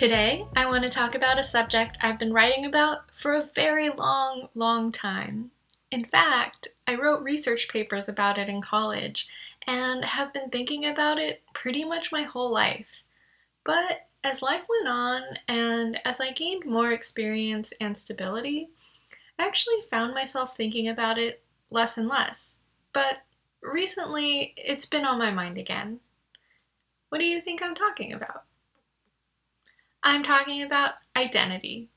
Today, I want to talk about a subject I've been writing about for a very long, long time. In fact, I wrote research papers about it in college and have been thinking about it pretty much my whole life. But as life went on and as I gained more experience and stability, I actually found myself thinking about it less and less. But recently, it's been on my mind again. What do you think I'm talking about? I'm talking about identity.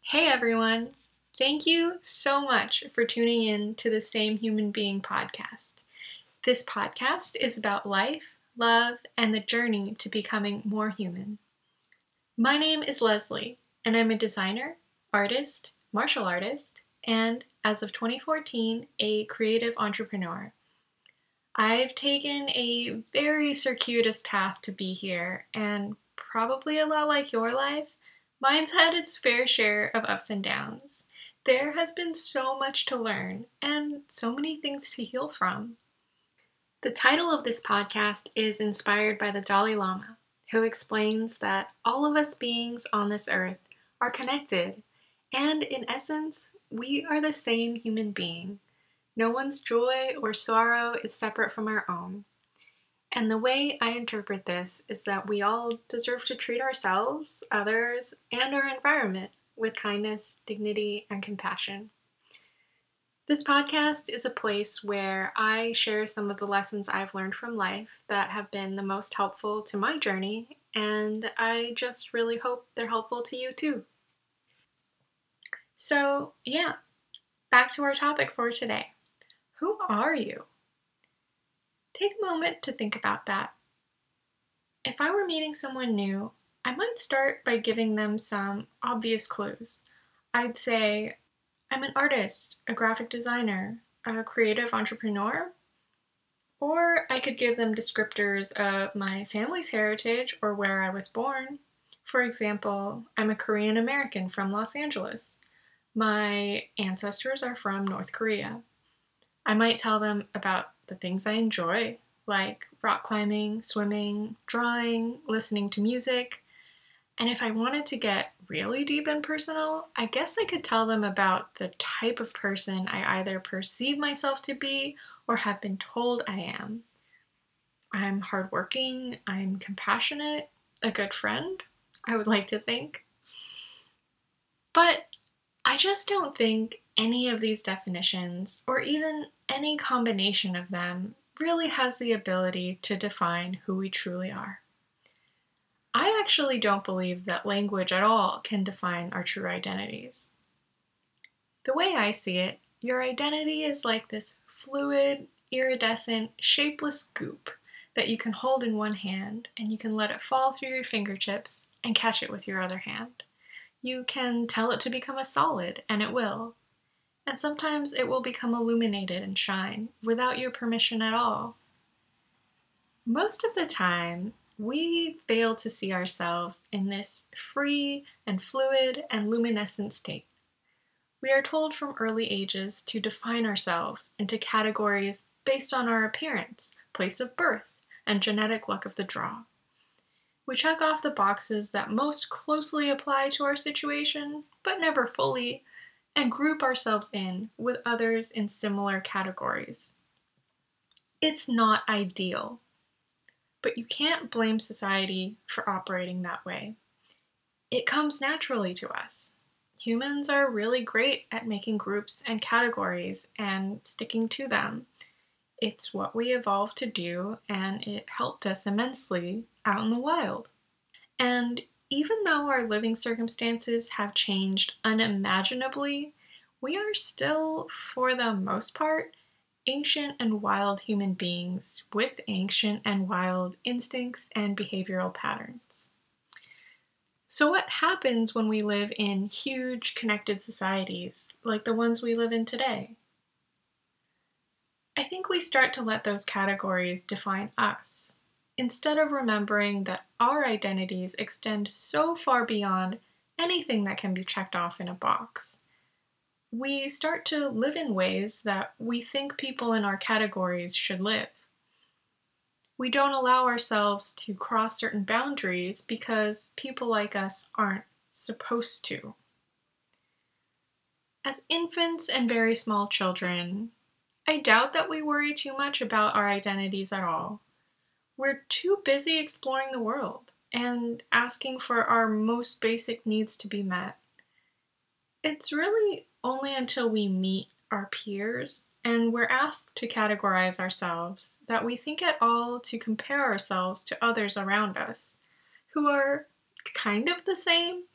Hey everyone! Thank you so much for tuning in to the Same Human Being podcast. This podcast is about life, love, and the journey to becoming more human. My name is Leslie, and I'm a designer, artist, martial artist, and as of 2014, a creative entrepreneur. I've taken a very circuitous path to be here, and probably a lot like your life, mine's had its fair share of ups and downs. There has been so much to learn and so many things to heal from. The title of this podcast is inspired by the Dalai Lama, who explains that all of us beings on this earth are connected, and in essence, we are the same human being. No one's joy or sorrow is separate from our own. And the way I interpret this is that we all deserve to treat ourselves, others, and our environment with kindness, dignity, and compassion. This podcast is a place where I share some of the lessons I've learned from life that have been the most helpful to my journey, and I just really hope they're helpful to you too. So, yeah, back to our topic for today. Who are you? Take a moment to think about that. If I were meeting someone new, I might start by giving them some obvious clues. I'd say, I'm an artist, a graphic designer, a creative entrepreneur. Or I could give them descriptors of my family's heritage or where I was born. For example, I'm a Korean American from Los Angeles. My ancestors are from North Korea. I might tell them about the things I enjoy, like rock climbing, swimming, drawing, listening to music, and if I wanted to get really deep and personal, I guess I could tell them about the type of person I either perceive myself to be or have been told I am. I'm hardworking, I'm compassionate, a good friend, I would like to think. But I just don't think any of these definitions, or even any combination of them, really has the ability to define who we truly are. I actually don't believe that language at all can define our true identities. The way I see it, your identity is like this fluid, iridescent, shapeless goop that you can hold in one hand and you can let it fall through your fingertips and catch it with your other hand. You can tell it to become a solid, and it will. And sometimes it will become illuminated and shine without your permission at all. Most of the time, we fail to see ourselves in this free and fluid and luminescent state. We are told from early ages to define ourselves into categories based on our appearance, place of birth, and genetic luck of the draw. We check off the boxes that most closely apply to our situation, but never fully, and group ourselves in with others in similar categories. It's not ideal, but you can't blame society for operating that way. It comes naturally to us. Humans are really great at making groups and categories and sticking to them. It's what we evolved to do, and it helped us immensely out in the wild. And even though our living circumstances have changed unimaginably, we are still, for the most part, ancient and wild human beings with ancient and wild instincts and behavioral patterns. So, what happens when we live in huge connected societies like the ones we live in today? I think we start to let those categories define us, instead of remembering that our identities extend so far beyond anything that can be checked off in a box we start to live in ways that we think people in our categories should live. we don't allow ourselves to cross certain boundaries because people like us aren't supposed to. As infants and very small children, I doubt that we worry too much about our identities at all. We're too busy exploring the world and asking for our most basic needs to be met. It's really only until we meet our peers and we're asked to categorize ourselves that we think at all to compare ourselves to others around us who are kind of the same,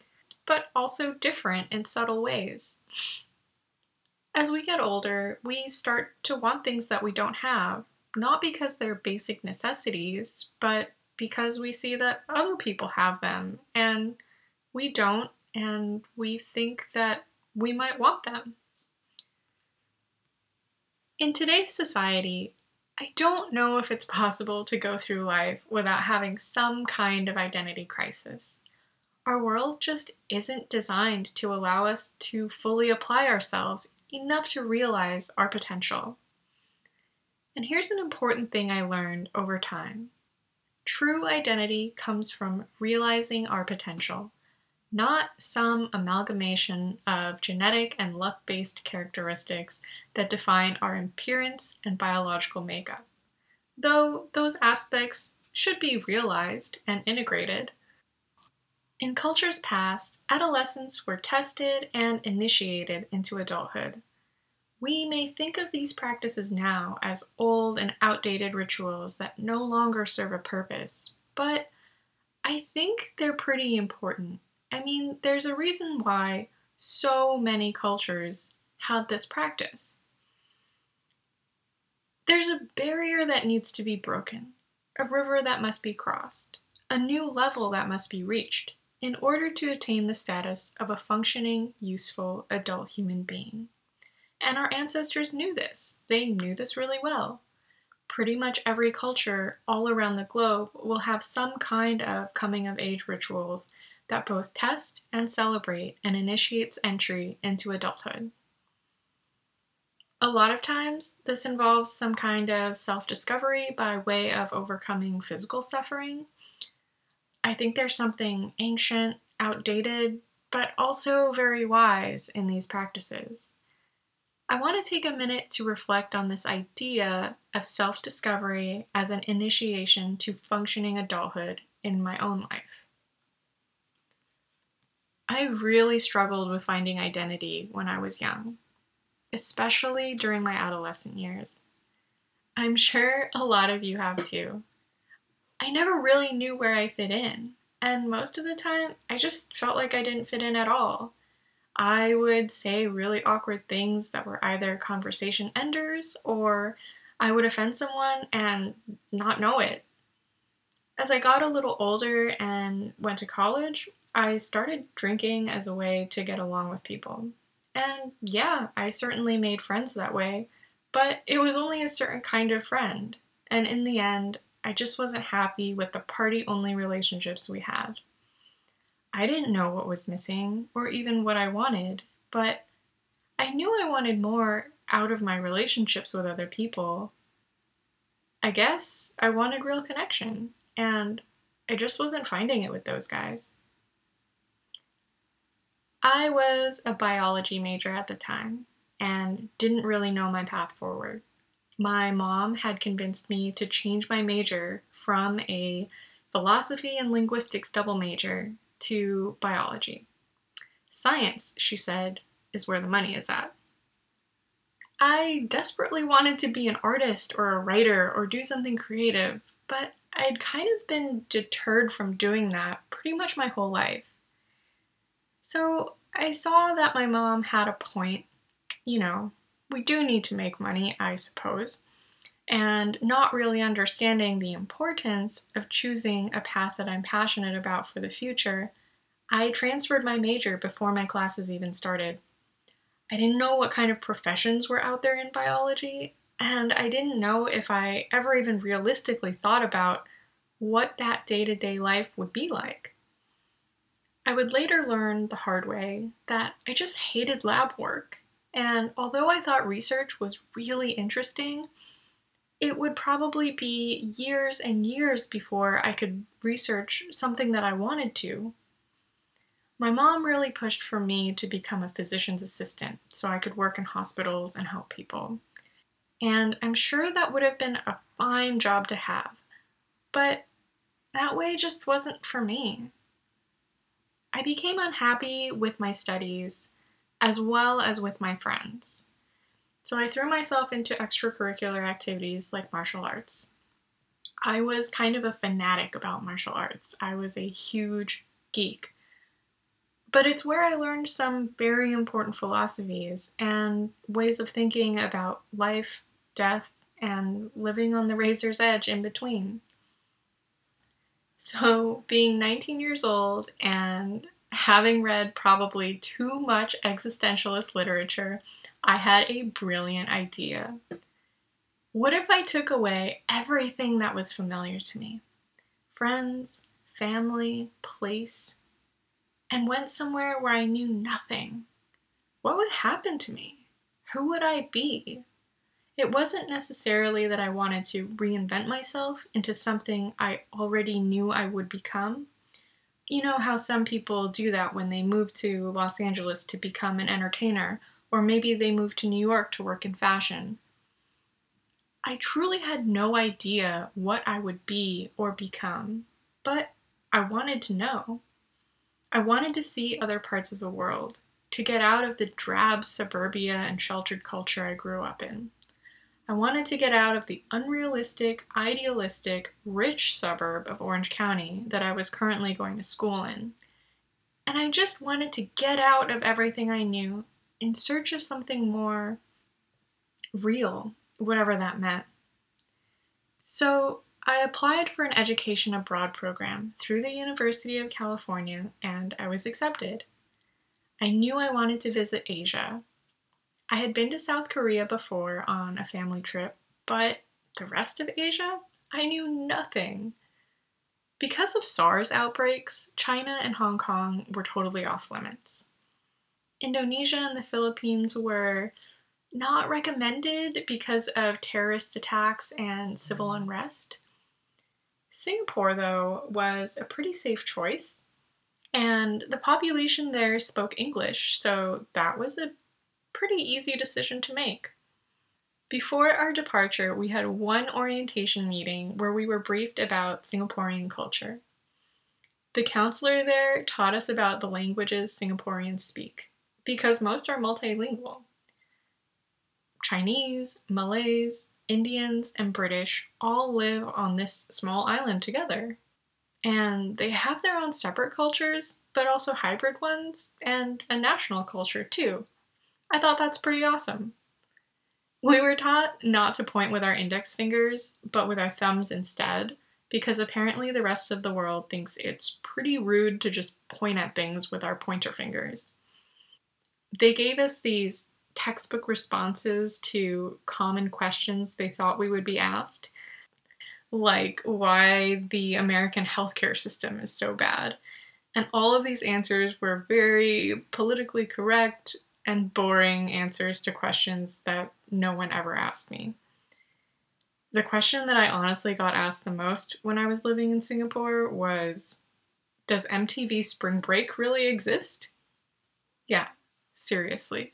but also different in subtle ways. As we get older, we start to want things that we don't have, not because they're basic necessities, but because we see that other people have them and we don't, and we think that we might want them. In today's society, I don't know if it's possible to go through life without having some kind of identity crisis. Our world just isn't designed to allow us to fully apply ourselves enough to realize our potential. And here's an important thing I learned over time true identity comes from realizing our potential not some amalgamation of genetic and luck based characteristics that define our appearance and biological makeup. Though those aspects should be realized and integrated. In cultures past, adolescents were tested and initiated into adulthood. We may think of these practices now as old and outdated rituals that no longer serve a purpose, but I think they're pretty important I mean, there's a reason why so many cultures had this practice. There's a barrier that needs to be broken, a river that must be crossed, a new level that must be reached in order to attain the status of a functioning, useful adult human being. And our ancestors knew this. They knew this really well. Pretty much every culture all around the globe will have some kind of coming of age rituals that both test and celebrate and initiates entry into adulthood. A lot of times, this involves some kind of self discovery by way of overcoming physical suffering. I think there's something ancient, outdated, but also very wise in these practices. I want to take a minute to reflect on this idea of self discovery as an initiation to functioning adulthood in my own life. I really struggled with finding identity when I was young, especially during my adolescent years. I'm sure a lot of you have too. I never really knew where I fit in, and most of the time, I just felt like I didn't fit in at all. I would say really awkward things that were either conversation enders or I would offend someone and not know it. As I got a little older and went to college, I started drinking as a way to get along with people. And yeah, I certainly made friends that way, but it was only a certain kind of friend. And in the end, I just wasn't happy with the party only relationships we had. I didn't know what was missing or even what I wanted, but I knew I wanted more out of my relationships with other people. I guess I wanted real connection, and I just wasn't finding it with those guys. I was a biology major at the time and didn't really know my path forward. My mom had convinced me to change my major from a philosophy and linguistics double major to biology. Science, she said, is where the money is at. I desperately wanted to be an artist or a writer or do something creative, but I'd kind of been deterred from doing that pretty much my whole life. So I saw that my mom had a point. You know, we do need to make money, I suppose. And not really understanding the importance of choosing a path that I'm passionate about for the future, I transferred my major before my classes even started. I didn't know what kind of professions were out there in biology, and I didn't know if I ever even realistically thought about what that day to day life would be like. I would later learn the hard way that I just hated lab work. And although I thought research was really interesting, it would probably be years and years before I could research something that I wanted to. My mom really pushed for me to become a physician's assistant so I could work in hospitals and help people. And I'm sure that would have been a fine job to have, but that way just wasn't for me. I became unhappy with my studies as well as with my friends. So I threw myself into extracurricular activities like martial arts. I was kind of a fanatic about martial arts. I was a huge geek. But it's where I learned some very important philosophies and ways of thinking about life, death, and living on the razor's edge in between. So, being 19 years old and having read probably too much existentialist literature, I had a brilliant idea. What if I took away everything that was familiar to me? Friends, family, place, and went somewhere where I knew nothing? What would happen to me? Who would I be? It wasn't necessarily that I wanted to reinvent myself into something I already knew I would become you know how some people do that when they move to Los Angeles to become an entertainer, or maybe they move to New York to work in fashion. I truly had no idea what I would be or become, but I wanted to know. I wanted to see other parts of the world, to get out of the drab suburbia and sheltered culture I grew up in. I wanted to get out of the unrealistic, idealistic, rich suburb of Orange County that I was currently going to school in. And I just wanted to get out of everything I knew in search of something more real, whatever that meant. So I applied for an education abroad program through the University of California and I was accepted. I knew I wanted to visit Asia, I had been to South Korea before on a family trip, but the rest of Asia, I knew nothing. Because of SARS outbreaks, China and Hong Kong were totally off limits. Indonesia and the Philippines were not recommended because of terrorist attacks and civil unrest. Singapore, though, was a pretty safe choice, and the population there spoke English, so that was a pretty easy decision to make. Before our departure, we had one orientation meeting where we were briefed about Singaporean culture. The counselor there taught us about the languages Singaporeans speak, because most are multilingual. Chinese, Malays, Indians, and British all live on this small island together. And they have their own separate cultures, but also hybrid ones, and a national culture too. I thought that's pretty awesome. We were taught not to point with our index fingers, but with our thumbs instead, because apparently the rest of the world thinks it's pretty rude to just point at things with our pointer fingers. They gave us these textbook responses to common questions they thought we would be asked, like why the American healthcare system is so bad. And all of these answers were very politically correct, and boring answers to questions that no one ever asked me. The question that I honestly got asked the most when I was living in Singapore was Does MTV Spring Break really exist? Yeah, seriously.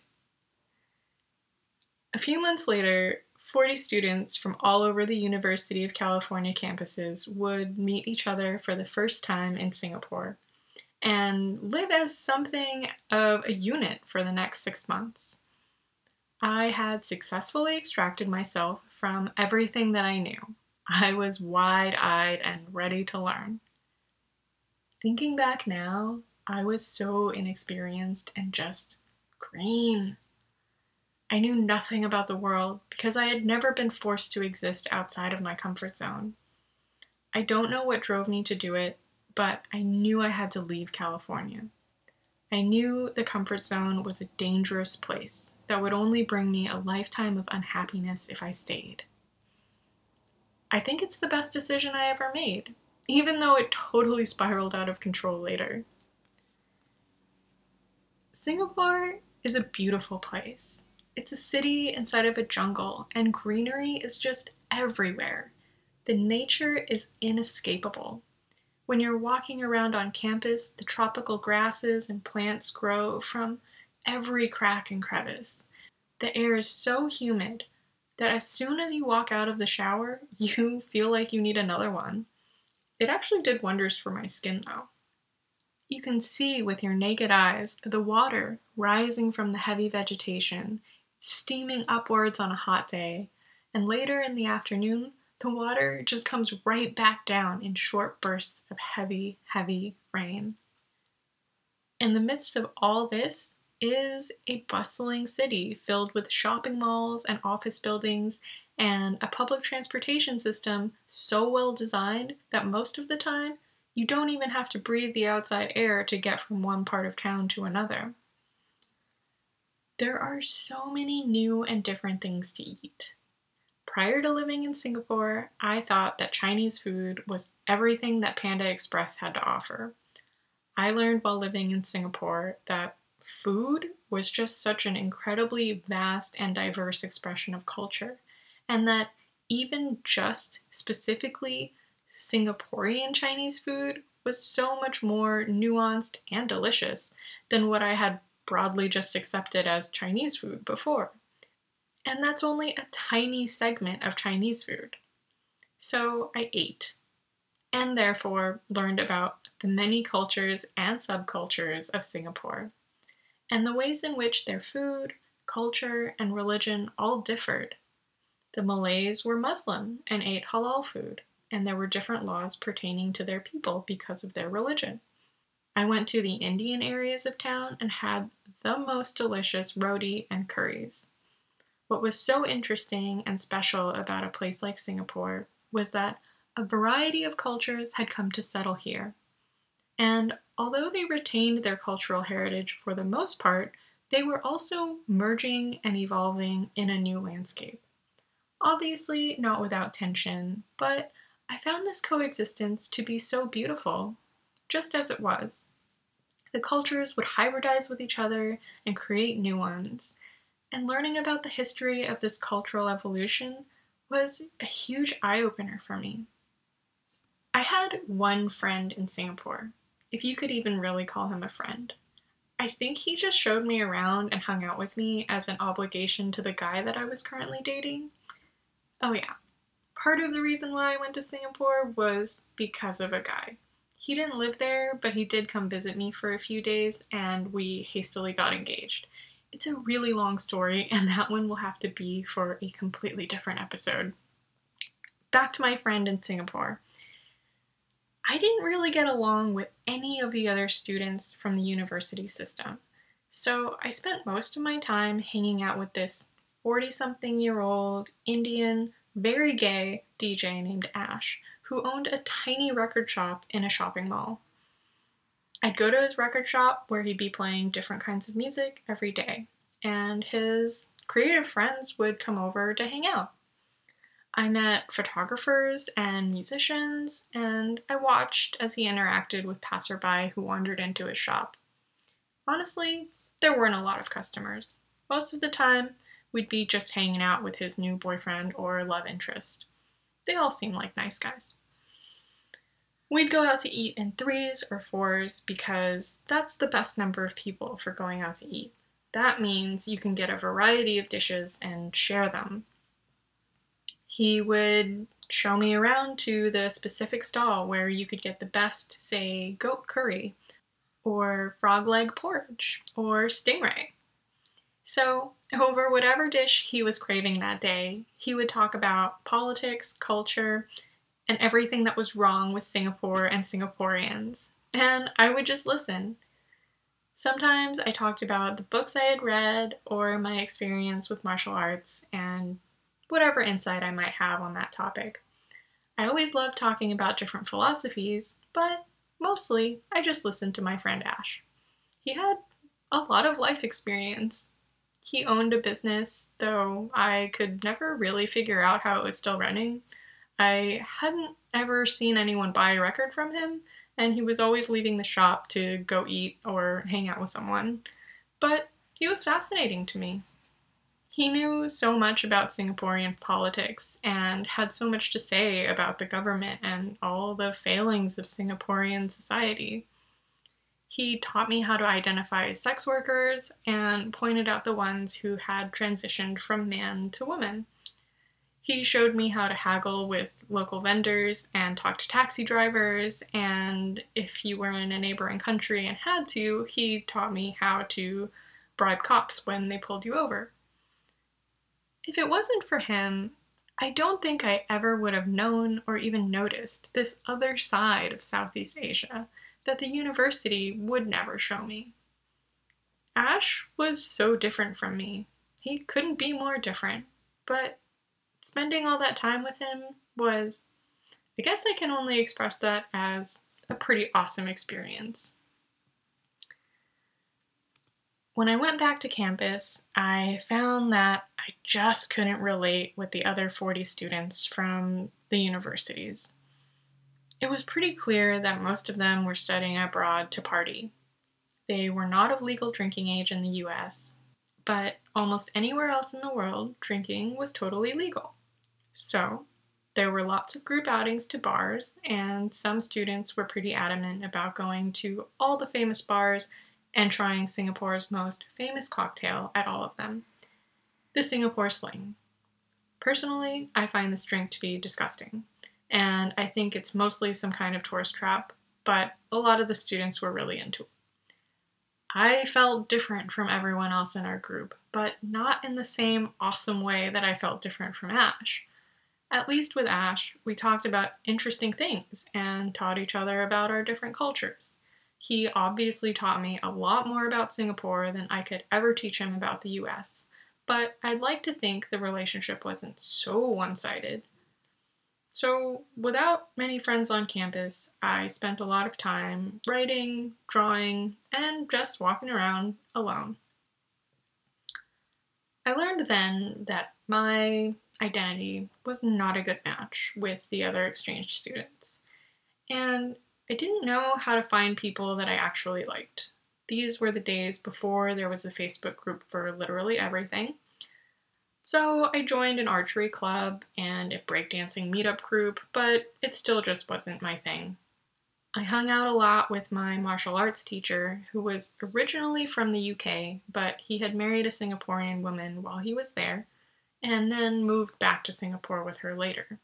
A few months later, 40 students from all over the University of California campuses would meet each other for the first time in Singapore and live as something of a unit for the next six months. I had successfully extracted myself from everything that I knew. I was wide eyed and ready to learn. Thinking back now, I was so inexperienced and just green. I knew nothing about the world because I had never been forced to exist outside of my comfort zone. I don't know what drove me to do it, but I knew I had to leave California. I knew the comfort zone was a dangerous place that would only bring me a lifetime of unhappiness if I stayed. I think it's the best decision I ever made, even though it totally spiraled out of control later. Singapore is a beautiful place. It's a city inside of a jungle, and greenery is just everywhere. The nature is inescapable. When you're walking around on campus, the tropical grasses and plants grow from every crack and crevice. The air is so humid that as soon as you walk out of the shower, you feel like you need another one. It actually did wonders for my skin though. You can see with your naked eyes the water rising from the heavy vegetation, steaming upwards on a hot day, and later in the afternoon, the water just comes right back down in short bursts of heavy, heavy rain. In the midst of all this is a bustling city filled with shopping malls and office buildings and a public transportation system so well designed that most of the time you don't even have to breathe the outside air to get from one part of town to another. There are so many new and different things to eat. Prior to living in Singapore, I thought that Chinese food was everything that Panda Express had to offer. I learned while living in Singapore that food was just such an incredibly vast and diverse expression of culture, and that even just specifically Singaporean Chinese food was so much more nuanced and delicious than what I had broadly just accepted as Chinese food before. And that's only a tiny segment of Chinese food. So I ate, and therefore learned about the many cultures and subcultures of Singapore, and the ways in which their food, culture, and religion all differed. The Malays were Muslim and ate halal food and there were different laws pertaining to their people because of their religion. I went to the Indian areas of town and had the most delicious roti and curries. What was so interesting and special about a place like Singapore was that a variety of cultures had come to settle here. And although they retained their cultural heritage for the most part, they were also merging and evolving in a new landscape. Obviously, not without tension, but I found this coexistence to be so beautiful, just as it was. The cultures would hybridize with each other and create new ones, and learning about the history of this cultural evolution was a huge eye opener for me. I had one friend in Singapore, if you could even really call him a friend. I think he just showed me around and hung out with me as an obligation to the guy that I was currently dating. Oh, yeah, part of the reason why I went to Singapore was because of a guy. He didn't live there, but he did come visit me for a few days, and we hastily got engaged. It's a really long story, and that one will have to be for a completely different episode. Back to my friend in Singapore. I didn't really get along with any of the other students from the university system, so I spent most of my time hanging out with this 40 something year old Indian very gay DJ named Ash, who owned a tiny record shop in a shopping mall. I'd go to his record shop where he'd be playing different kinds of music every day, and his creative friends would come over to hang out. I met photographers and musicians, and I watched as he interacted with passerby who wandered into his shop. Honestly, there weren't a lot of customers. Most of the time, we'd be just hanging out with his new boyfriend or love interest. They all seem like nice guys. We'd go out to eat in threes or fours because that's the best number of people for going out to eat. That means you can get a variety of dishes and share them. He would show me around to the specific stall where you could get the best, say, goat curry, or frog leg porridge, or stingray. So, over whatever dish he was craving that day, he would talk about politics, culture, and everything that was wrong with Singapore and Singaporeans. And I would just listen. Sometimes I talked about the books I had read or my experience with martial arts and whatever insight I might have on that topic. I always loved talking about different philosophies, but mostly I just listened to my friend Ash. He had a lot of life experience he owned a business, though I could never really figure out how it was still running. I hadn't ever seen anyone buy a record from him, and he was always leaving the shop to go eat or hang out with someone. But he was fascinating to me. He knew so much about Singaporean politics and had so much to say about the government and all the failings of Singaporean society. He taught me how to identify sex workers and pointed out the ones who had transitioned from man to woman. He showed me how to haggle with local vendors and talk to taxi drivers, and if you were in a neighboring country and had to, he taught me how to bribe cops when they pulled you over. If it wasn't for him, I don't think I ever would have known or even noticed this other side of Southeast Asia that the university would never show me. Ash was so different from me. He couldn't be more different, but spending all that time with him was, I guess I can only express that as a pretty awesome experience. When I went back to campus, I found that I just couldn't relate with the other 40 students from the universities. It was pretty clear that most of them were studying abroad to party. They were not of legal drinking age in the US, but almost anywhere else in the world, drinking was totally legal. So, there were lots of group outings to bars, and some students were pretty adamant about going to all the famous bars and trying Singapore's most famous cocktail at all of them the Singapore Sling. Personally, I find this drink to be disgusting and I think it's mostly some kind of tourist trap, but a lot of the students were really into it. I felt different from everyone else in our group, but not in the same awesome way that I felt different from Ash. At least with Ash, we talked about interesting things and taught each other about our different cultures. He obviously taught me a lot more about Singapore than I could ever teach him about the US, but I'd like to think the relationship wasn't so one sided so, without many friends on campus, I spent a lot of time writing, drawing, and just walking around alone. I learned then that my identity was not a good match with the other exchange students, and I didn't know how to find people that I actually liked. These were the days before there was a Facebook group for literally everything, so I joined an archery club and a breakdancing meetup group, but it still just wasn't my thing. I hung out a lot with my martial arts teacher, who was originally from the UK, but he had married a Singaporean woman while he was there, and then moved back to Singapore with her later.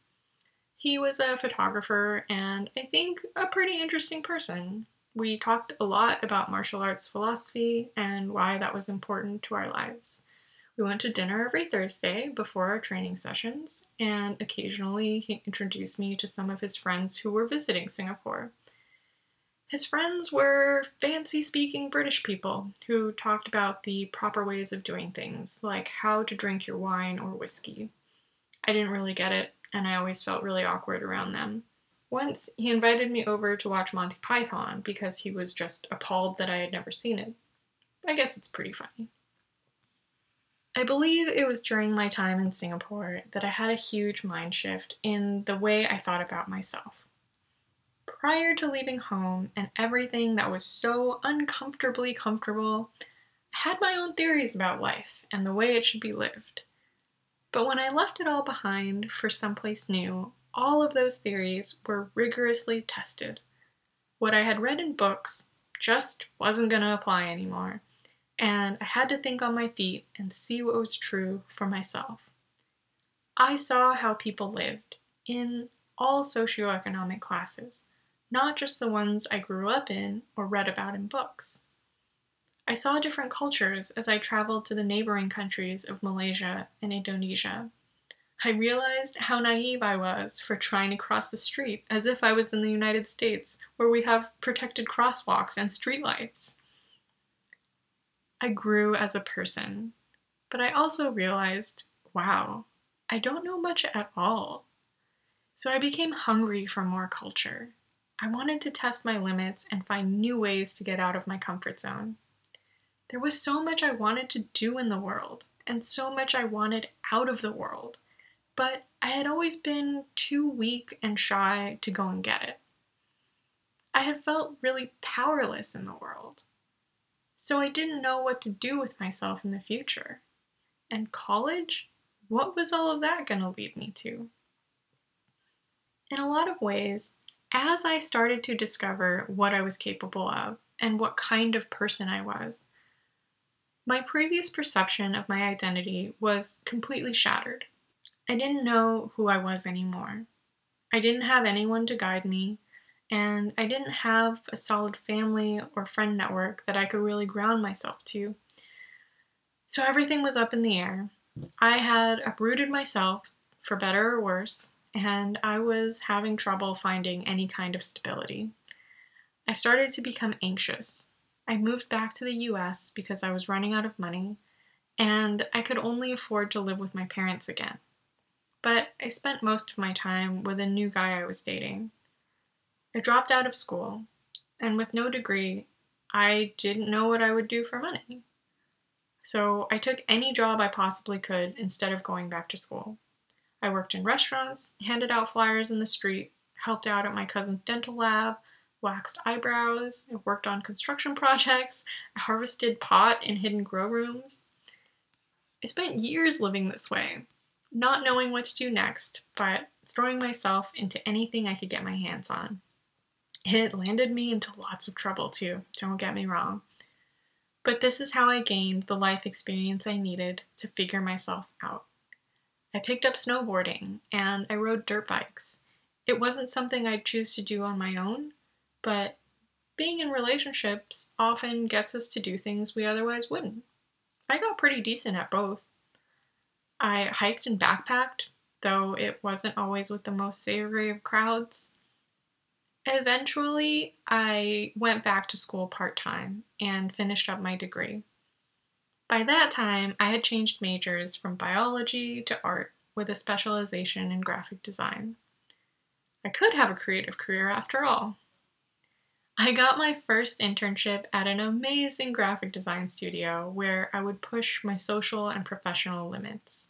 He was a photographer and I think a pretty interesting person. We talked a lot about martial arts philosophy and why that was important to our lives. We went to dinner every Thursday before our training sessions, and occasionally he introduced me to some of his friends who were visiting Singapore. His friends were fancy speaking British people who talked about the proper ways of doing things, like how to drink your wine or whiskey. I didn't really get it, and I always felt really awkward around them. Once, he invited me over to watch Monty Python because he was just appalled that I had never seen it. I guess it's pretty funny. I believe it was during my time in Singapore that I had a huge mind shift in the way I thought about myself. Prior to leaving home and everything that was so uncomfortably comfortable, I had my own theories about life and the way it should be lived. But when I left it all behind for someplace new, all of those theories were rigorously tested. What I had read in books just wasn't going to apply anymore and I had to think on my feet and see what was true for myself. I saw how people lived in all socioeconomic classes, not just the ones I grew up in or read about in books. I saw different cultures as I traveled to the neighboring countries of Malaysia and Indonesia. I realized how naive I was for trying to cross the street as if I was in the United States, where we have protected crosswalks and streetlights. I grew as a person, but I also realized wow, I don't know much at all. So I became hungry for more culture. I wanted to test my limits and find new ways to get out of my comfort zone. There was so much I wanted to do in the world, and so much I wanted out of the world, but I had always been too weak and shy to go and get it. I had felt really powerless in the world so I didn't know what to do with myself in the future. And college? What was all of that going to lead me to? In a lot of ways, as I started to discover what I was capable of and what kind of person I was, my previous perception of my identity was completely shattered. I didn't know who I was anymore. I didn't have anyone to guide me, and I didn't have a solid family or friend network that I could really ground myself to. So everything was up in the air. I had uprooted myself, for better or worse, and I was having trouble finding any kind of stability. I started to become anxious. I moved back to the US because I was running out of money, and I could only afford to live with my parents again. But I spent most of my time with a new guy I was dating. I dropped out of school, and with no degree, I didn't know what I would do for money. So I took any job I possibly could instead of going back to school. I worked in restaurants, handed out flyers in the street, helped out at my cousin's dental lab, waxed eyebrows, I worked on construction projects, I harvested pot in hidden grow rooms. I spent years living this way, not knowing what to do next, but throwing myself into anything I could get my hands on. It landed me into lots of trouble too, don't get me wrong. But this is how I gained the life experience I needed to figure myself out. I picked up snowboarding and I rode dirt bikes. It wasn't something I'd choose to do on my own, but being in relationships often gets us to do things we otherwise wouldn't. I got pretty decent at both. I hiked and backpacked, though it wasn't always with the most savory of crowds. Eventually, I went back to school part time and finished up my degree. By that time, I had changed majors from biology to art with a specialization in graphic design. I could have a creative career after all. I got my first internship at an amazing graphic design studio where I would push my social and professional limits.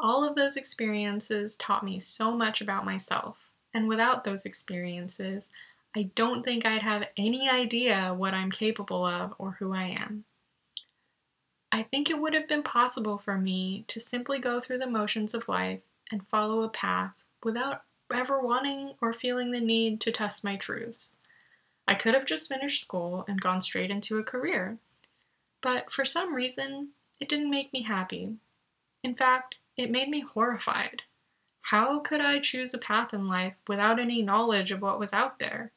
All of those experiences taught me so much about myself, and without those experiences, I don't think I'd have any idea what I'm capable of or who I am. I think it would have been possible for me to simply go through the motions of life and follow a path without ever wanting or feeling the need to test my truths. I could have just finished school and gone straight into a career. But for some reason, it didn't make me happy. In fact, it made me horrified. How could I choose a path in life without any knowledge of what was out there?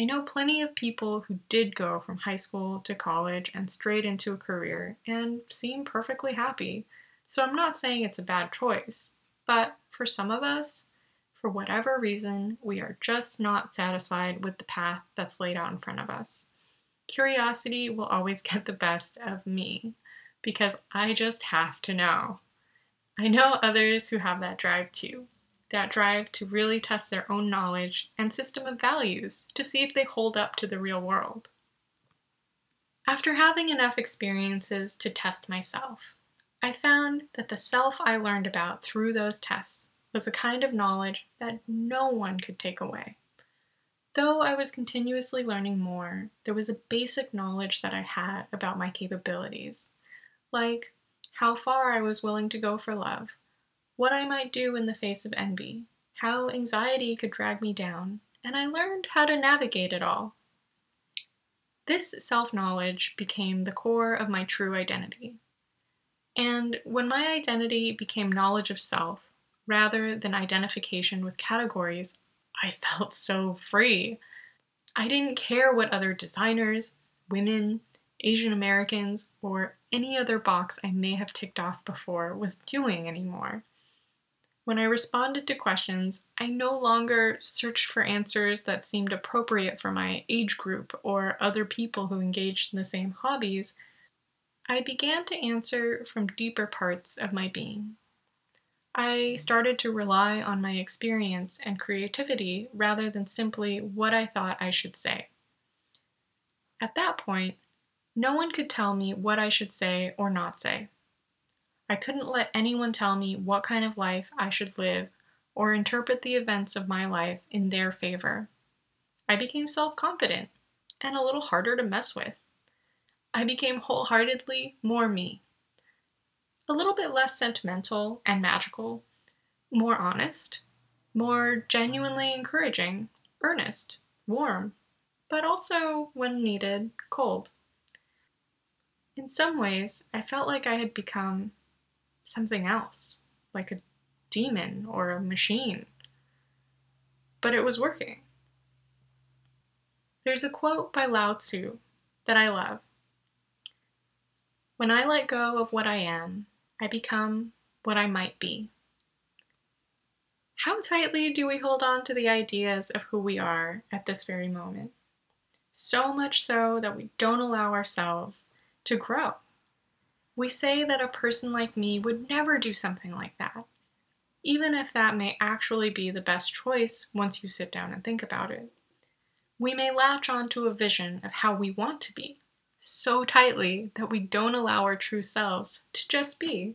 I know plenty of people who did go from high school to college and straight into a career and seem perfectly happy. So I'm not saying it's a bad choice, but for some of us, for whatever reason, we are just not satisfied with the path that's laid out in front of us. Curiosity will always get the best of me because I just have to know. I know others who have that drive too that drive to really test their own knowledge and system of values to see if they hold up to the real world. After having enough experiences to test myself, I found that the self I learned about through those tests was a kind of knowledge that no one could take away. Though I was continuously learning more, there was a basic knowledge that I had about my capabilities, like how far I was willing to go for love, what I might do in the face of envy, how anxiety could drag me down, and I learned how to navigate it all. This self knowledge became the core of my true identity. And when my identity became knowledge of self, rather than identification with categories, I felt so free. I didn't care what other designers, women, Asian Americans, or any other box I may have ticked off before was doing anymore. When I responded to questions, I no longer searched for answers that seemed appropriate for my age group or other people who engaged in the same hobbies. I began to answer from deeper parts of my being. I started to rely on my experience and creativity rather than simply what I thought I should say. At that point, no one could tell me what I should say or not say. I couldn't let anyone tell me what kind of life I should live or interpret the events of my life in their favor. I became self confident and a little harder to mess with. I became wholeheartedly more me. a little bit less sentimental and magical, more honest, more genuinely encouraging, earnest, warm, but also, when needed, cold. In some ways, I felt like I had become something else, like a demon or a machine. But it was working. There's a quote by Lao Tzu that I love. When I let go of what I am, I become what I might be. How tightly do we hold on to the ideas of who we are at this very moment? So much so that we don't allow ourselves to grow. We say that a person like me would never do something like that, even if that may actually be the best choice once you sit down and think about it. We may latch onto a vision of how we want to be so tightly that we don't allow our true selves to just be.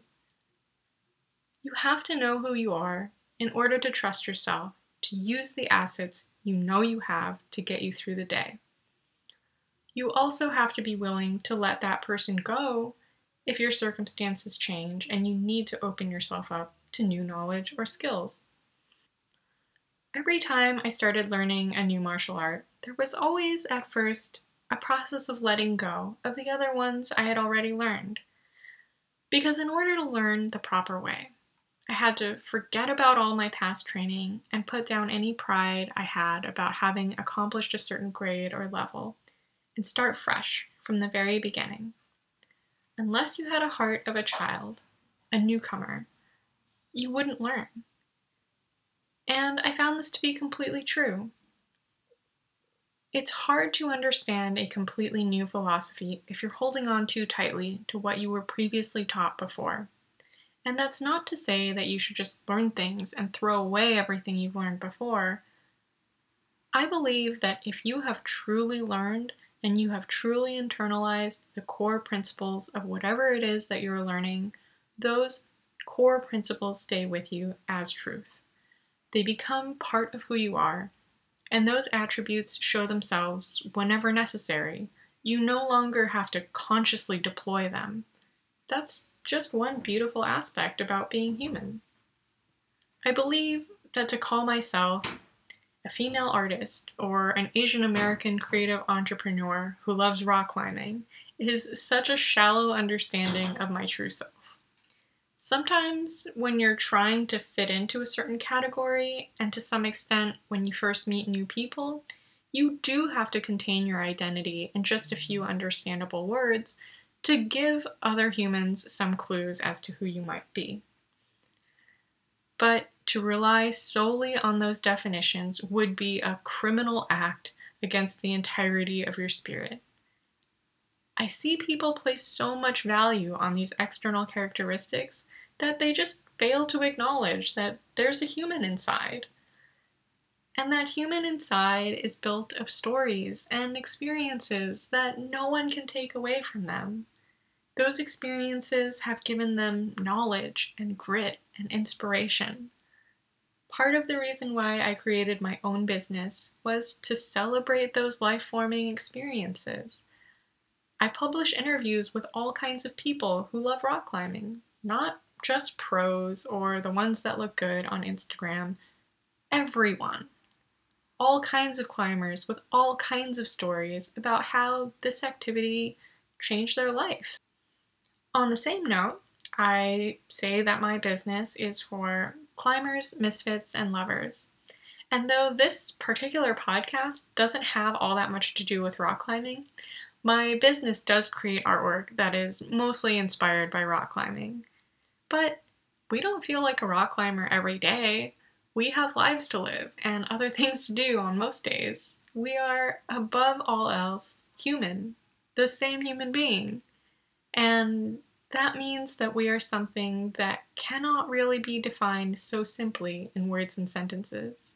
You have to know who you are in order to trust yourself to use the assets you know you have to get you through the day. You also have to be willing to let that person go if your circumstances change and you need to open yourself up to new knowledge or skills. Every time I started learning a new martial art, there was always at first a process of letting go of the other ones I had already learned. Because in order to learn the proper way, I had to forget about all my past training and put down any pride I had about having accomplished a certain grade or level and start fresh from the very beginning. Unless you had a heart of a child, a newcomer, you wouldn't learn. And I found this to be completely true. It's hard to understand a completely new philosophy if you're holding on too tightly to what you were previously taught before. And that's not to say that you should just learn things and throw away everything you've learned before. I believe that if you have truly learned and you have truly internalized the core principles of whatever it is that you're learning, those core principles stay with you as truth. They become part of who you are, and those attributes show themselves whenever necessary. You no longer have to consciously deploy them. That's just one beautiful aspect about being human. I believe that to call myself a female artist or an Asian American creative entrepreneur who loves rock climbing is such a shallow understanding of my true self. Sometimes, when you're trying to fit into a certain category, and to some extent when you first meet new people, you do have to contain your identity in just a few understandable words to give other humans some clues as to who you might be. But to rely solely on those definitions would be a criminal act against the entirety of your spirit. I see people place so much value on these external characteristics that they just fail to acknowledge that there's a human inside. And that human inside is built of stories and experiences that no one can take away from them. Those experiences have given them knowledge and grit and inspiration. Part of the reason why I created my own business was to celebrate those life forming experiences. I publish interviews with all kinds of people who love rock climbing, not just pros or the ones that look good on Instagram. Everyone. All kinds of climbers with all kinds of stories about how this activity changed their life. On the same note, I say that my business is for climbers, misfits, and lovers. And though this particular podcast doesn't have all that much to do with rock climbing, my business does create artwork that is mostly inspired by rock climbing. But we don't feel like a rock climber every day. We have lives to live and other things to do on most days. We are, above all else, human, the same human being. And that means that we are something that cannot really be defined so simply in words and sentences.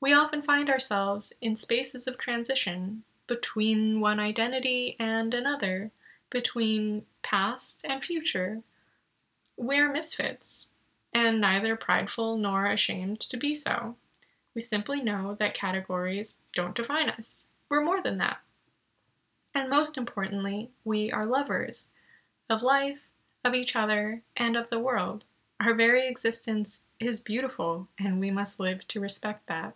We often find ourselves in spaces of transition between one identity and another, between past and future. We're misfits, and neither prideful nor ashamed to be so. We simply know that categories don't define us. We're more than that. And most importantly, we are lovers of life, of each other, and of the world. Our very existence is beautiful, and we must live to respect that.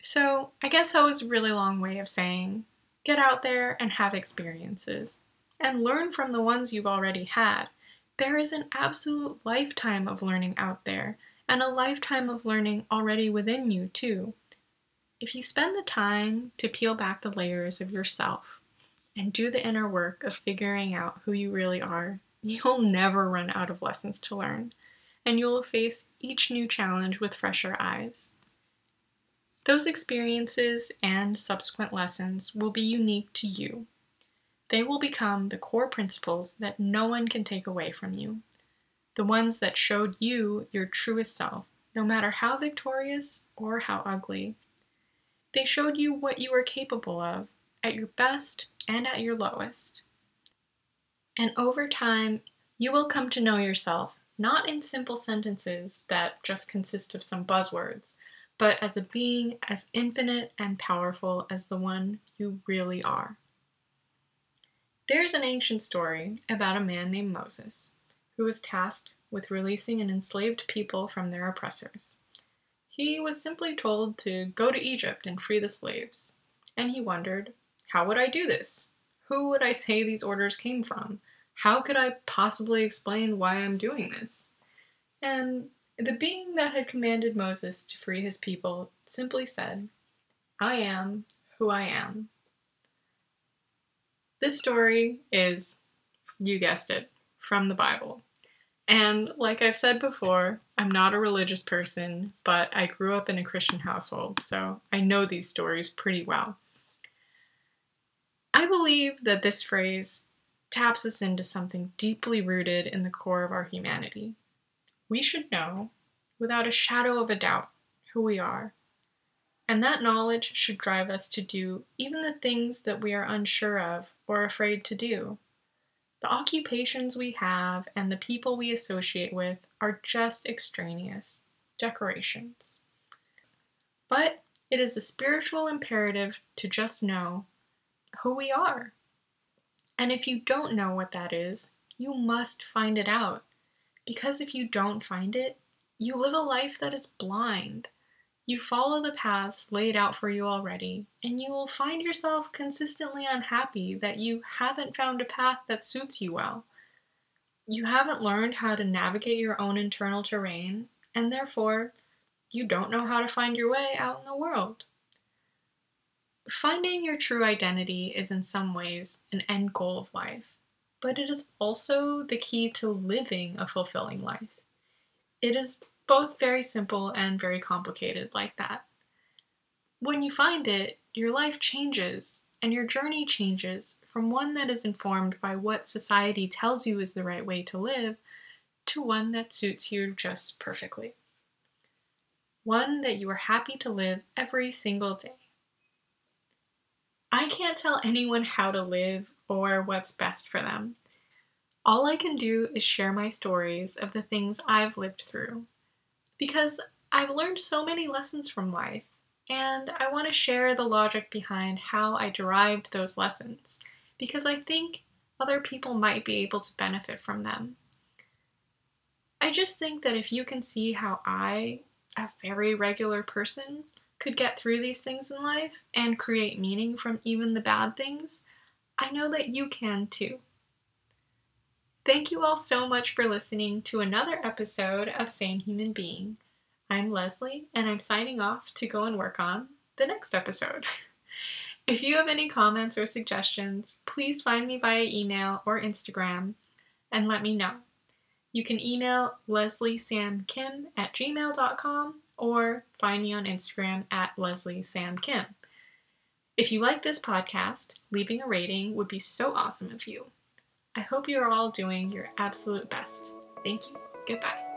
So, I guess that was a really long way of saying get out there and have experiences, and learn from the ones you've already had. There is an absolute lifetime of learning out there, and a lifetime of learning already within you, too. If you spend the time to peel back the layers of yourself and do the inner work of figuring out who you really are, you'll never run out of lessons to learn, and you'll face each new challenge with fresher eyes. Those experiences and subsequent lessons will be unique to you. They will become the core principles that no one can take away from you, the ones that showed you your truest self, no matter how victorious or how ugly. They showed you what you are capable of at your best and at your lowest. And over time, you will come to know yourself not in simple sentences that just consist of some buzzwords, but as a being as infinite and powerful as the one you really are. There's an ancient story about a man named Moses who was tasked with releasing an enslaved people from their oppressors. He was simply told to go to Egypt and free the slaves, and he wondered, how would I do this? Who would I say these orders came from? How could I possibly explain why I'm doing this? And the being that had commanded Moses to free his people simply said, I am who I am. This story is, you guessed it, from the Bible. And like I've said before, I'm not a religious person, but I grew up in a Christian household, so I know these stories pretty well. I believe that this phrase taps us into something deeply rooted in the core of our humanity. We should know, without a shadow of a doubt, who we are. And that knowledge should drive us to do even the things that we are unsure of or afraid to do. The occupations we have and the people we associate with are just extraneous decorations. But it is a spiritual imperative to just know who we are. And if you don't know what that is, you must find it out. Because if you don't find it, you live a life that is blind. You follow the paths laid out for you already, and you will find yourself consistently unhappy that you haven't found a path that suits you well. You haven't learned how to navigate your own internal terrain, and therefore, you don't know how to find your way out in the world. Finding your true identity is in some ways an end goal of life, but it is also the key to living a fulfilling life. It is both very simple and very complicated, like that. When you find it, your life changes and your journey changes from one that is informed by what society tells you is the right way to live to one that suits you just perfectly. One that you are happy to live every single day. I can't tell anyone how to live or what's best for them. All I can do is share my stories of the things I've lived through. Because I've learned so many lessons from life, and I want to share the logic behind how I derived those lessons, because I think other people might be able to benefit from them. I just think that if you can see how I, a very regular person, could get through these things in life and create meaning from even the bad things, I know that you can too. Thank you all so much for listening to another episode of Sane Human Being. I'm Leslie, and I'm signing off to go and work on the next episode. if you have any comments or suggestions, please find me via email or Instagram and let me know. You can email lesliesamkim at gmail.com or find me on Instagram at Leslie Sam Kim. If you like this podcast, leaving a rating would be so awesome of you. I hope you are all doing your absolute best. Thank you. Goodbye.